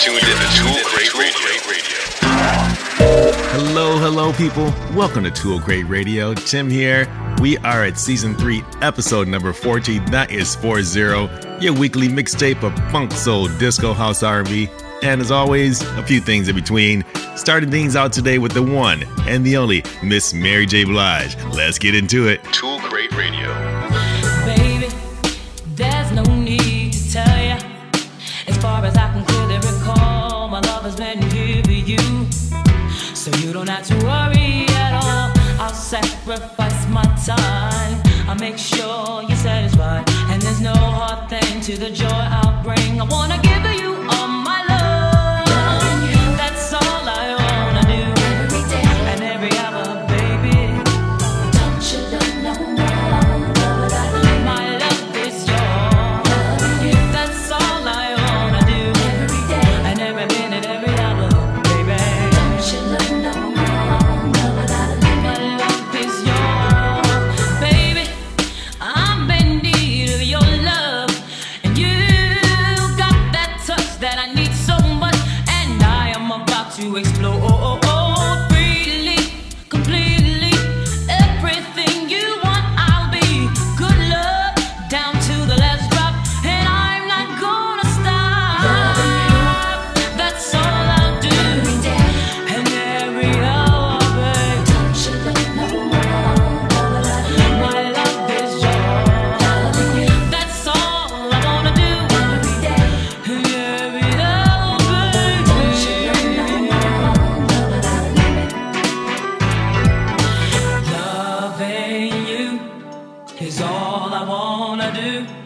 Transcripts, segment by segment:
tuned in to Tool Crate Radio. Hello, hello, people. Welcome to Tool Crate Radio. Tim here. We are at season three, episode number 40. That is 40, your weekly mixtape of funk, soul, disco, house, R&B, and as always, a few things in between. Starting things out today with the one and the only Miss Mary J. Blige. Let's get into it. Tool Crate Radio. Don't to worry at all. I'll sacrifice my time. I'll make sure you're satisfied. And there's no hard thing to the joy I'll bring. I wanna is all I wanna do.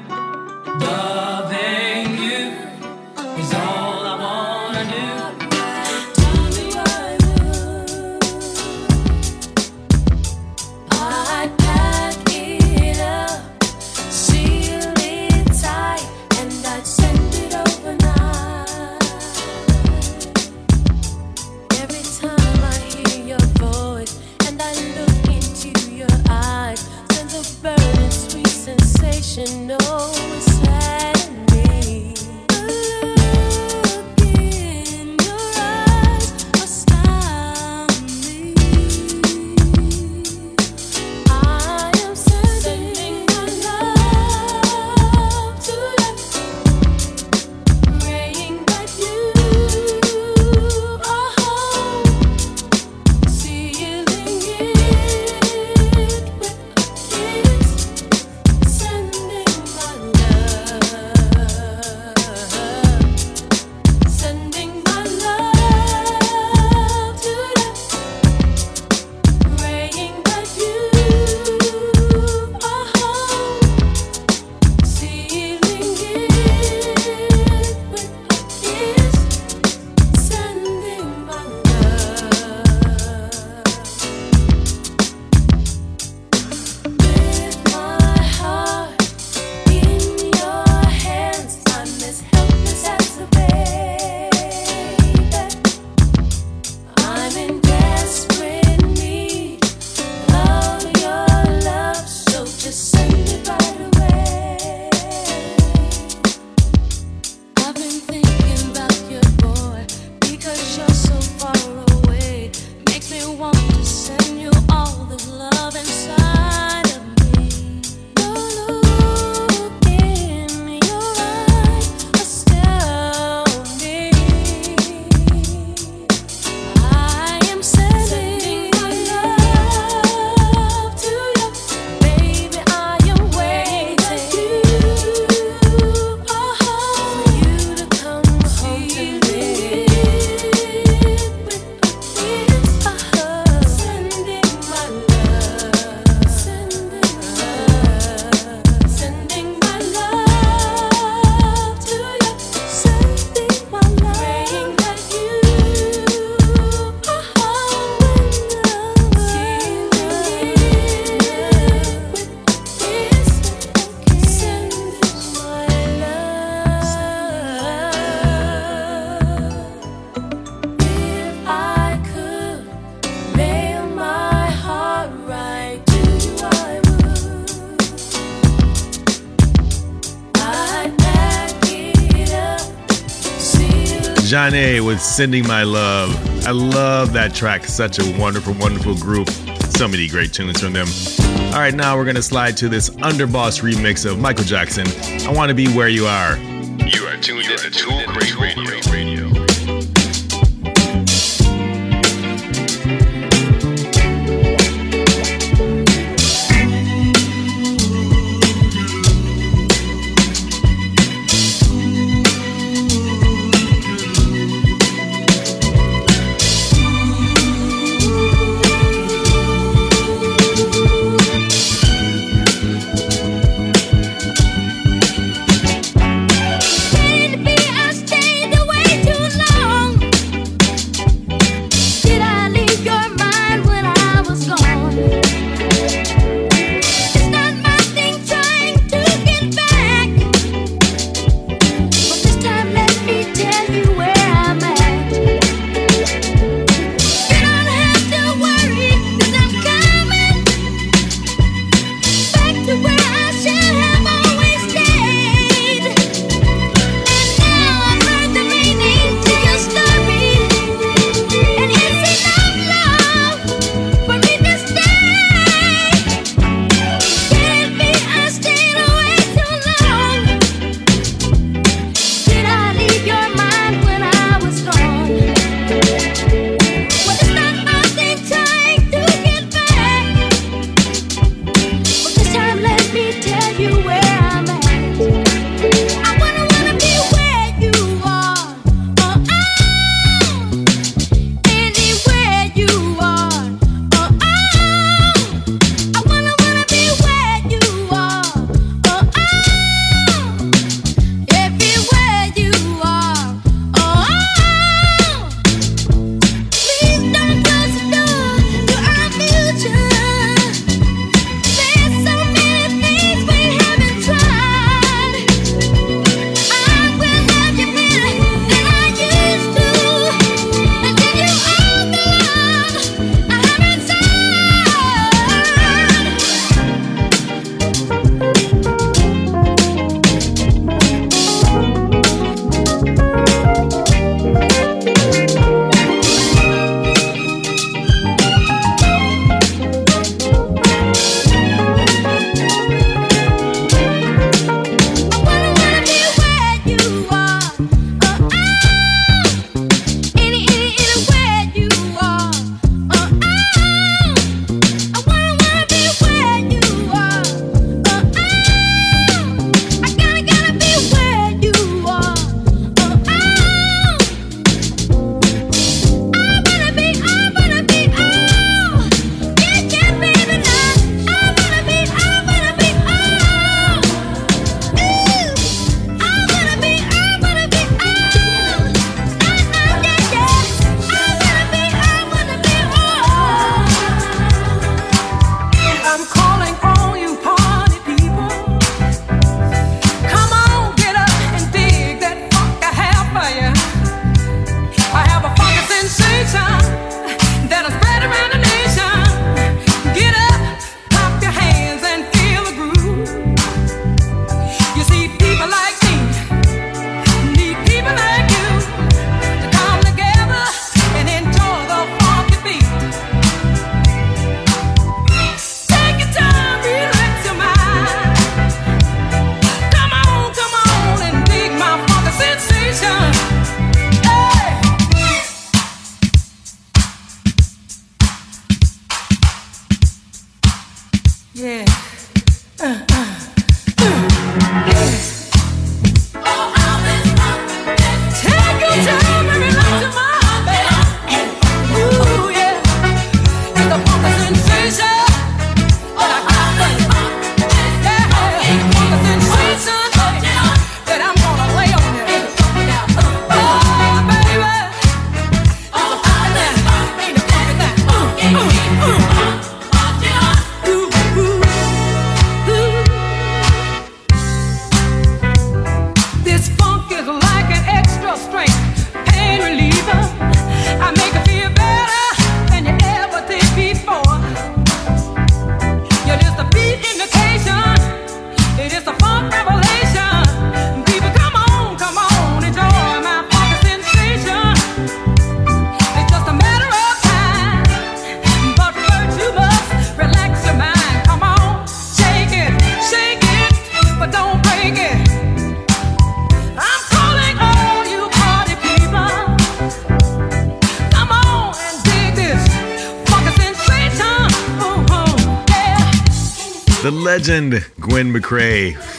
Sending My Love. I love that track. Such a wonderful, wonderful group. So many great tunes from them. All right, now we're going to slide to this Underboss remix of Michael Jackson. I want to be where you are. You are tuned into Tool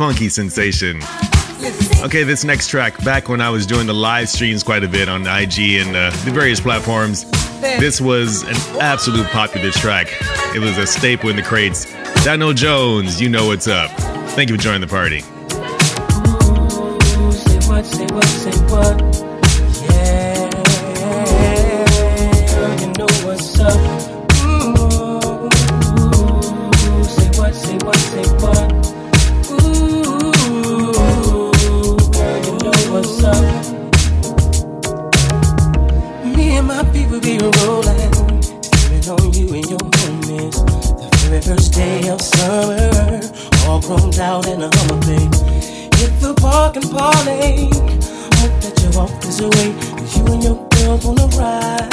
funky sensation. Okay, this next track, back when I was doing the live streams quite a bit on IG and uh, the various platforms, this was an absolute popular track. It was a staple in the crates. Donell Jones, you know what's up. Thank you for joining the party. Say what, say what, say what. away. Cause you and your girls wanna ride.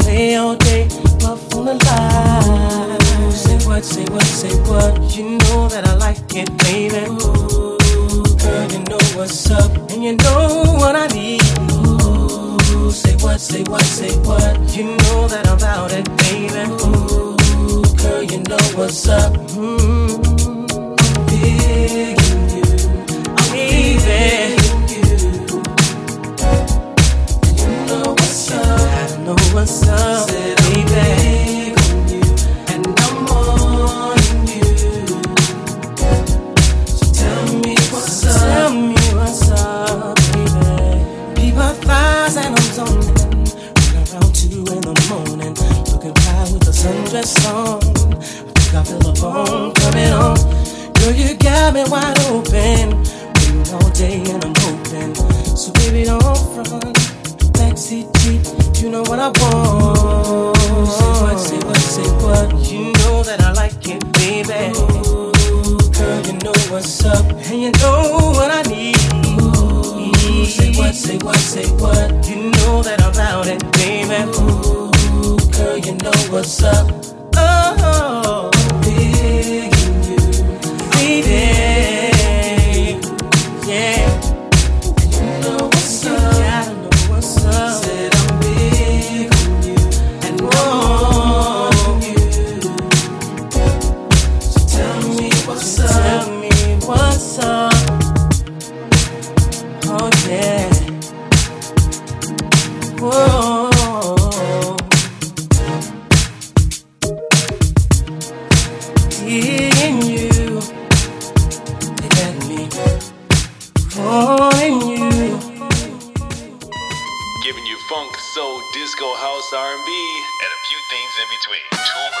Play all day, puff on the line. Ooh, say what, say what, say what. You know that I like it, baby. Ooh, girl, you know what's up, and you know what I need. Ooh, say what, say what, say what. You know that I'm about it, baby. Ooh, girl, you know what's up. Mm-hmm. Big Ooh, girl, you know what's up. you. Me you. Giving you funk, soul, disco, house, R&B, and a few things in between.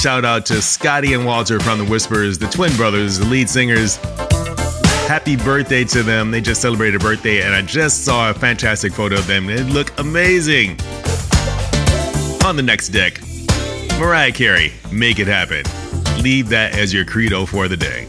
Shout out to Scotty and Walter from the Whispers, the twin brothers, the lead singers. Happy birthday to them. They just celebrated a birthday, and I just saw a fantastic photo of them. They look amazing. On the next deck, Mariah Carey, Make It Happen. Leave that as your credo for the day.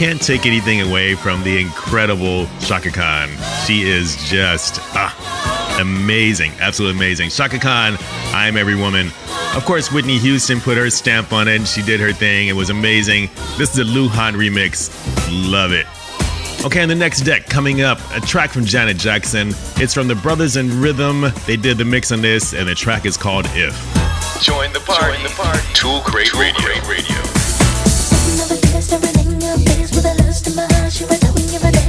can't take anything away from the incredible Chaka Khan. She is just ah, amazing, absolutely amazing. Chaka Khan, I Am Every Woman. Of course, Whitney Houston put her stamp on it. She did her thing. It was amazing. This is a Lew Hahn remix. Love it. Okay, on the next deck, coming up, a track from Janet Jackson. It's from the Brothers in Rhythm. They did the mix on this, and the track is called If. Join the party. Join the party. Tool Tool Radio. Crate Radio with a lust in my heart. She went out when you were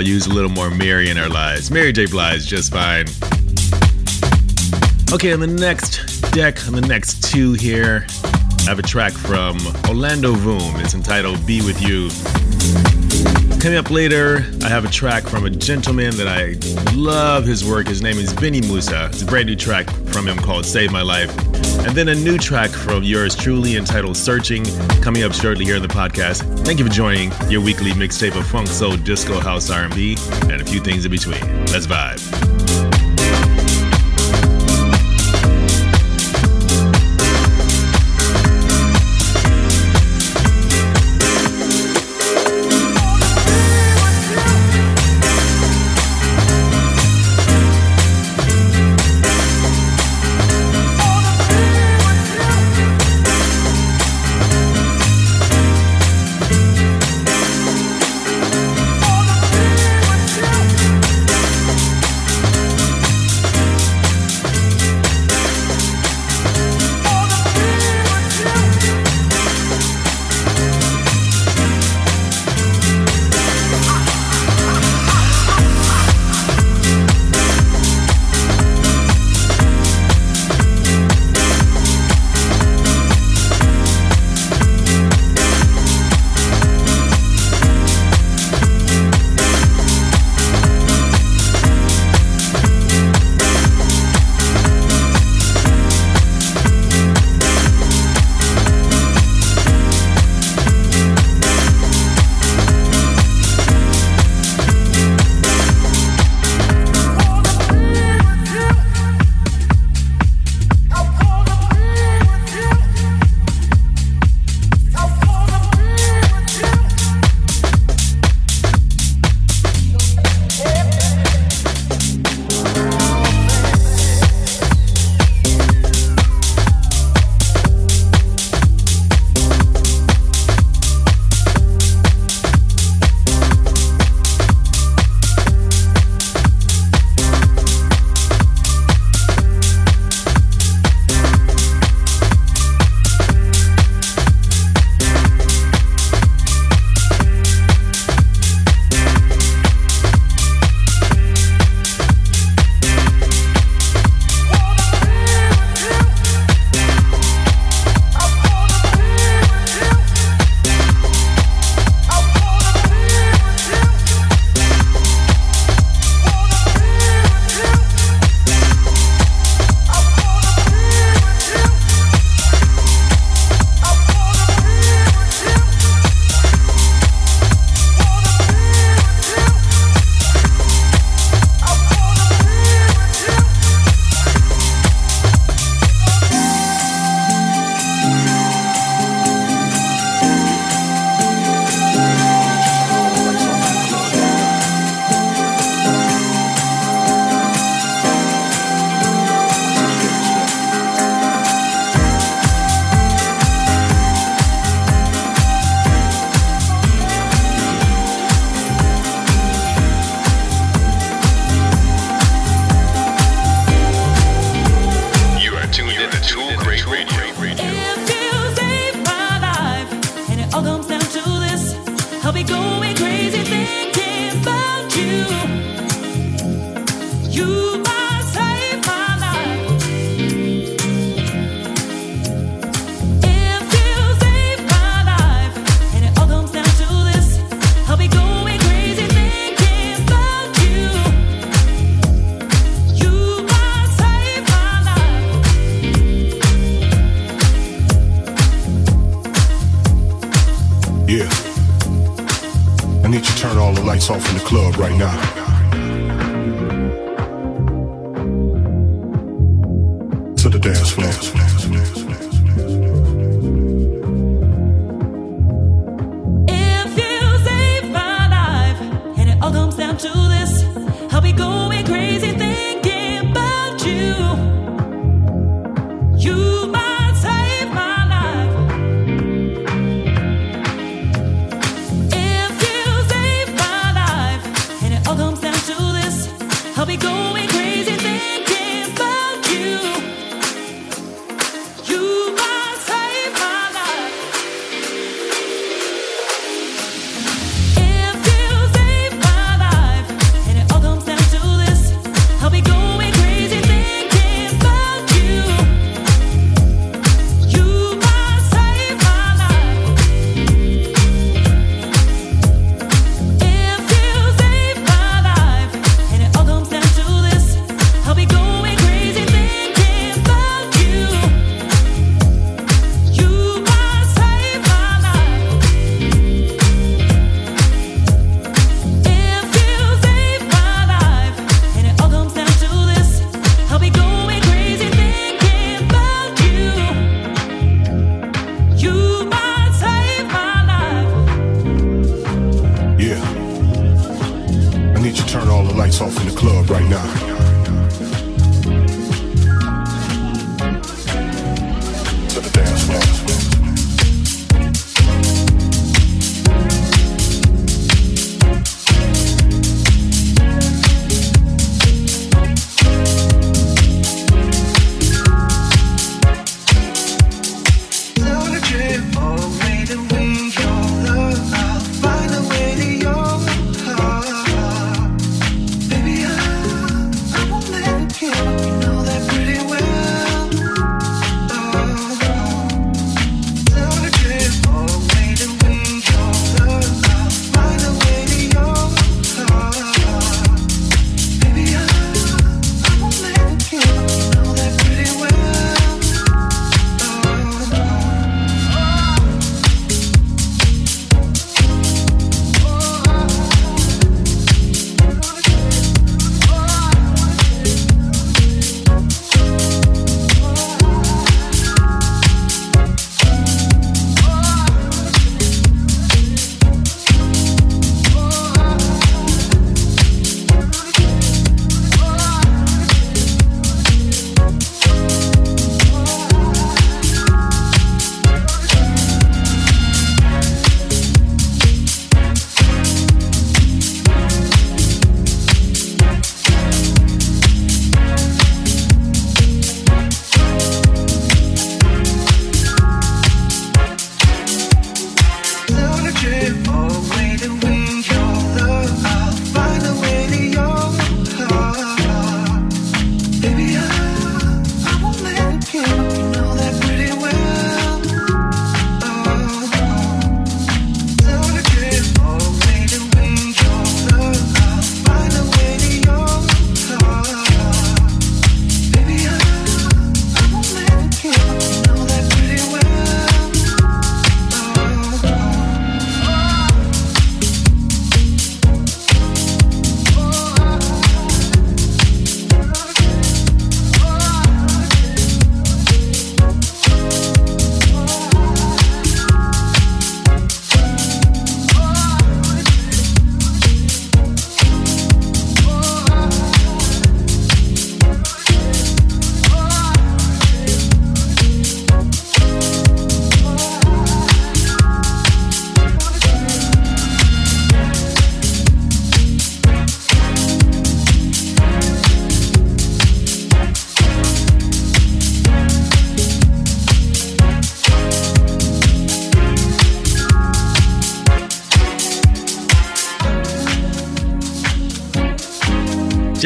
all use a little more Mary in our lives. Mary J. Blige, just fine. Okay, on the next deck, on the next two here, I have a track from Orlando Voorn. It's entitled Be With You. Coming up later, I have a track from a gentleman that I love his work. His name is Benny Mussa. It's a brand new track from him called Save My Life. And then a new track from yours truly entitled Searching, coming up shortly here in the podcast. Thank you for joining your weekly mixtape of funk, soul, disco, house, R&B, and a few things in between. Let's vibe.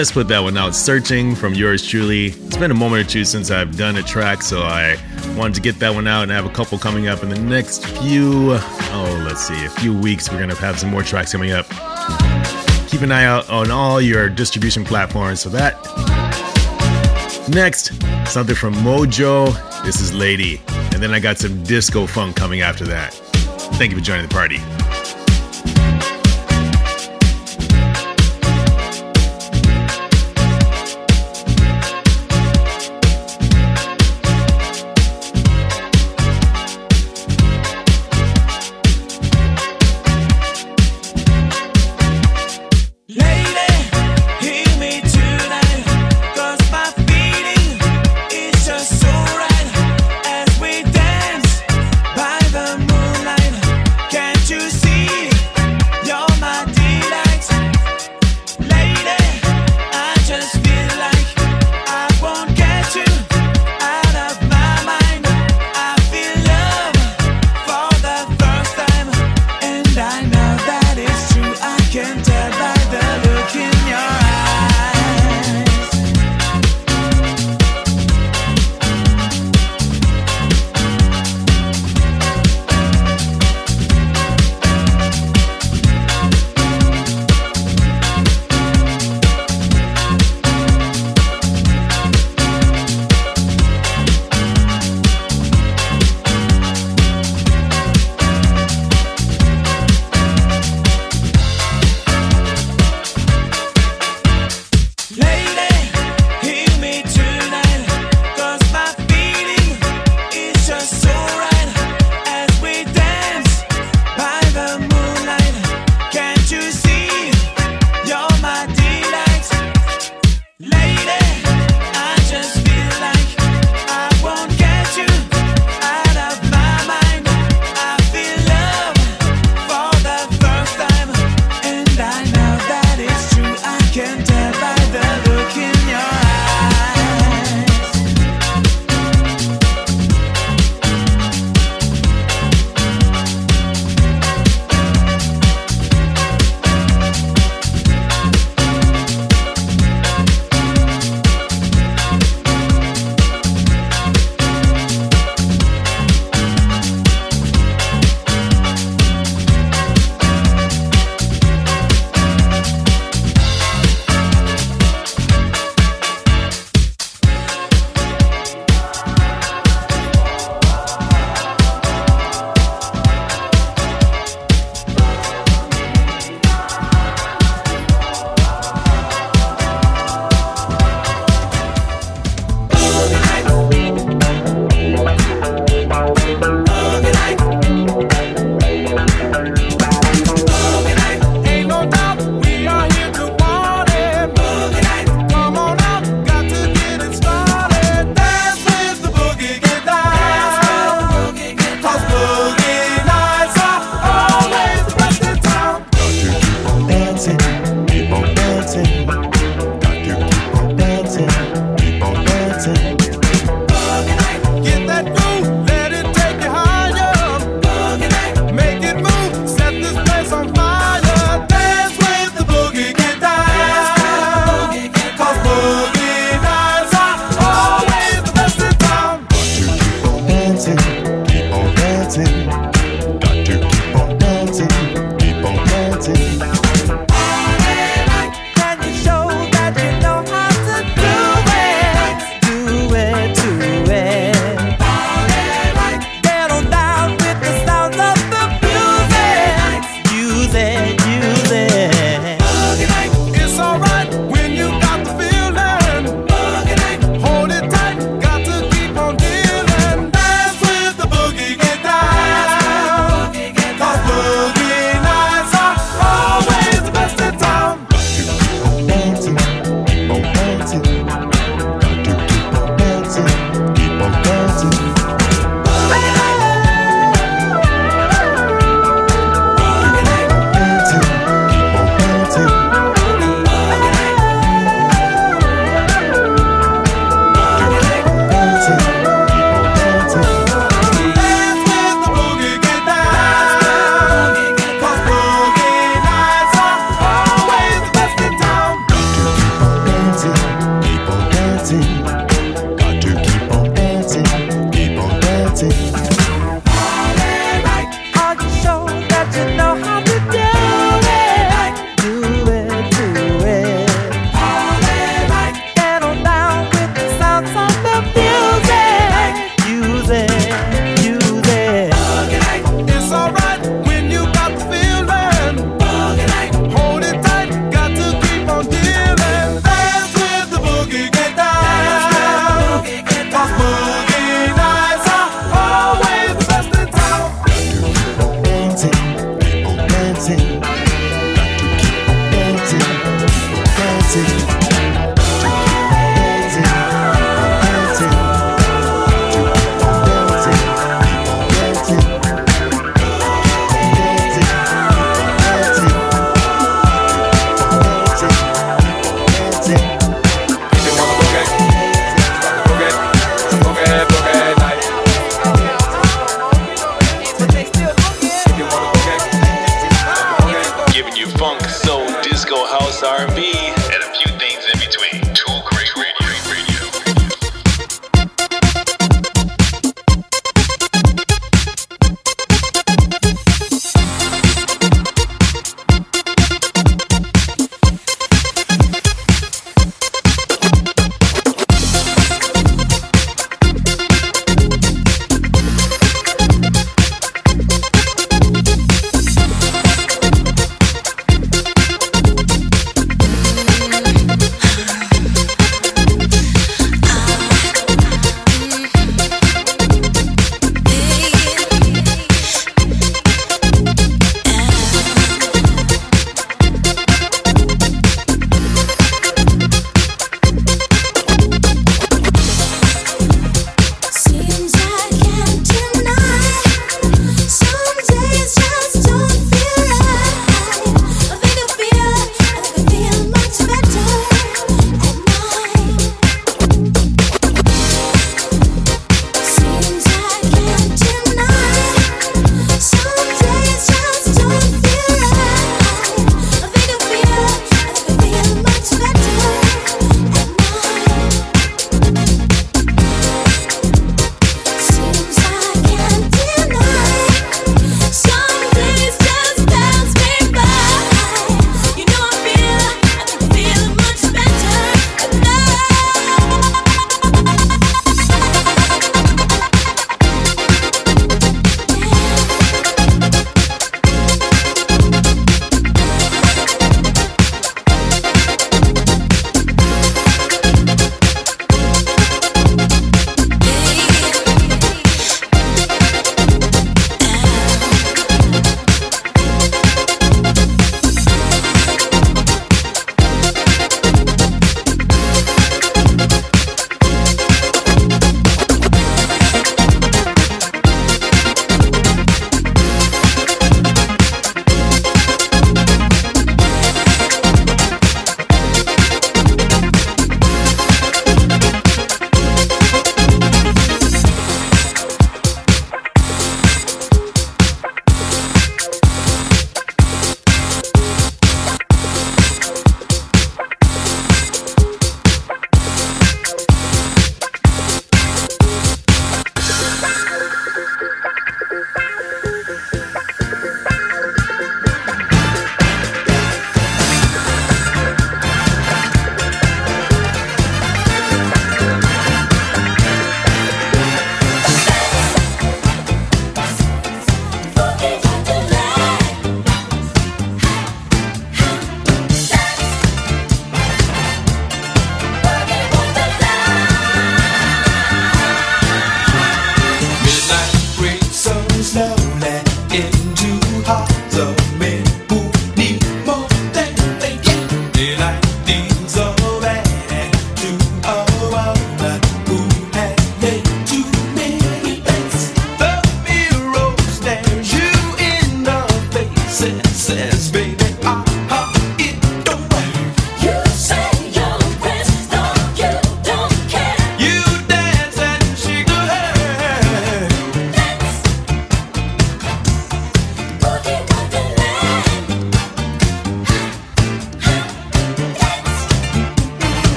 Just put that one out. Searching from yours truly. It's been a moment or two since I've done a track, so I wanted to get that one out and have a couple coming up in the next few, oh, let's see, a few weeks. We're going to have some more tracks coming up. Keep an eye out on all your distribution platforms for that. Next, something from Modjo. This is Lady. And then I got some disco funk coming after that. Thank you for joining the party.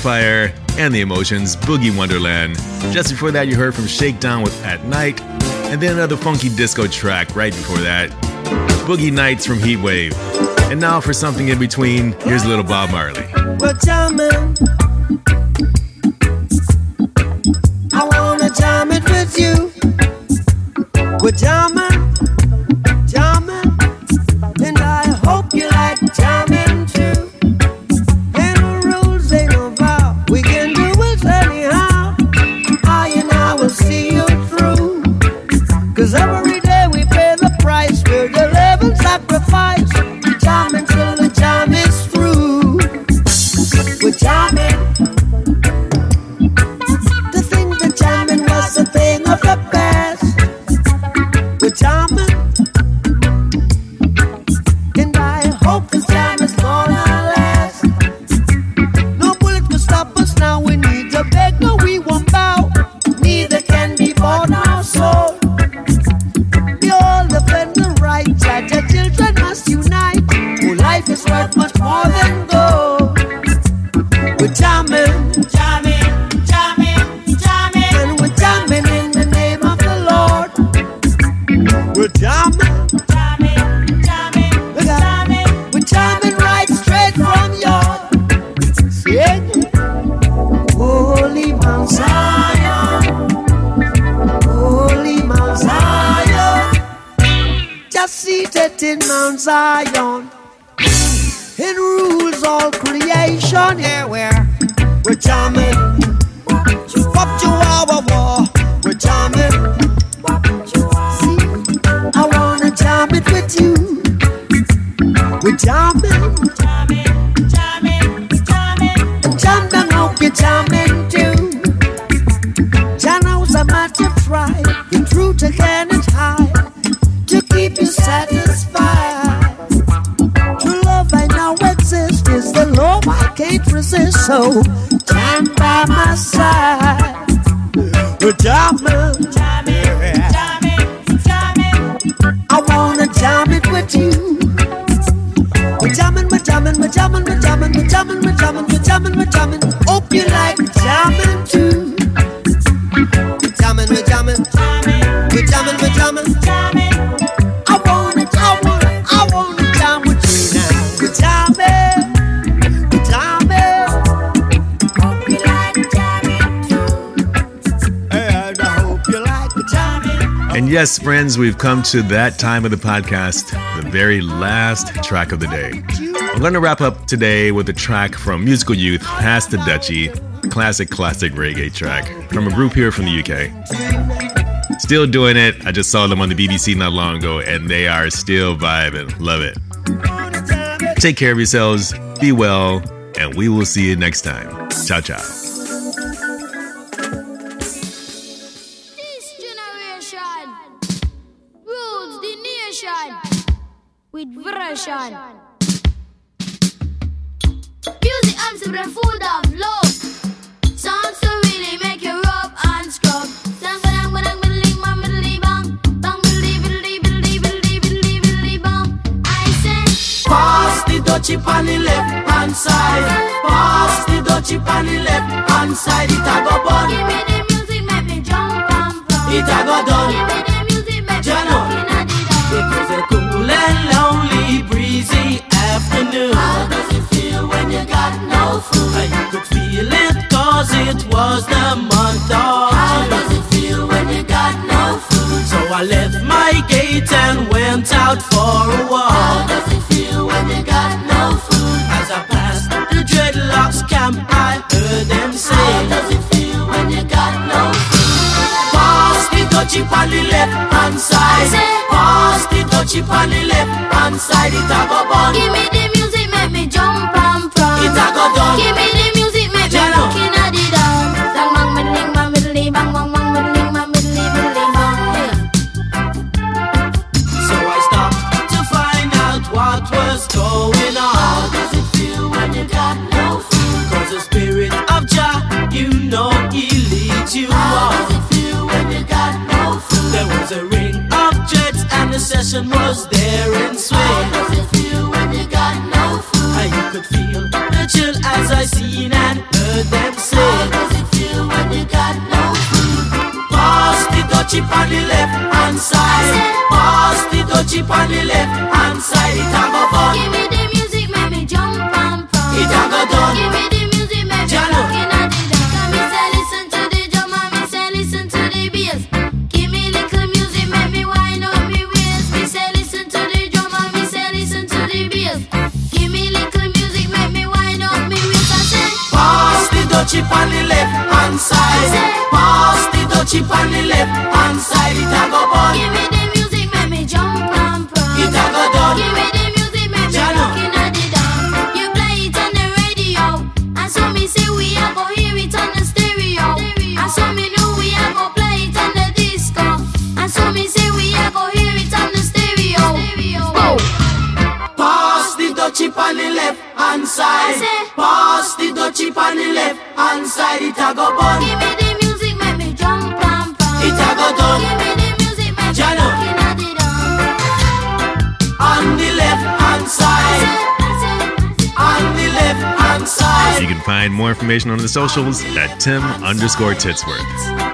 Fire, and The Emotions, Boogie Wonderland. Just before that, you heard from Shakedown with At Night, and then another funky disco track right before that, Boogie Nights from Heatwave. And now for something in between, here's Little Bob Marley. Yes, friends, we've come to that time of the podcast, the very last track of the day. I'm going to wrap up today with a track from Musical Youth, Pass the Dutchie, classic, classic reggae track from a group here from the UK. Still doing it. I just saw them on the BBC not long ago, and they are still vibing. Love it. Take care of yourselves, be well, and we will see you next time. Ciao, ciao. And session was there in swing. How does it feel when you got no food? And you could feel the chill as I seen and heard them say. How does it feel when you got no food? Pass the dutchie on the left hand side. Pass the dutchie on the left hand side. It a go fun. Give me the music, make me jump and prance. It a go done. Dutchie on the left hand side. Pass the dutchie on the left hand side. It a go bun. Hand side. It a go bun. Give me the music, make me jump and prance. It a go done. Give me the music, make me Jano. look inna the. On the left hand side. On the left hand side. You can find more information on the socials at Tim underscore Titsworth.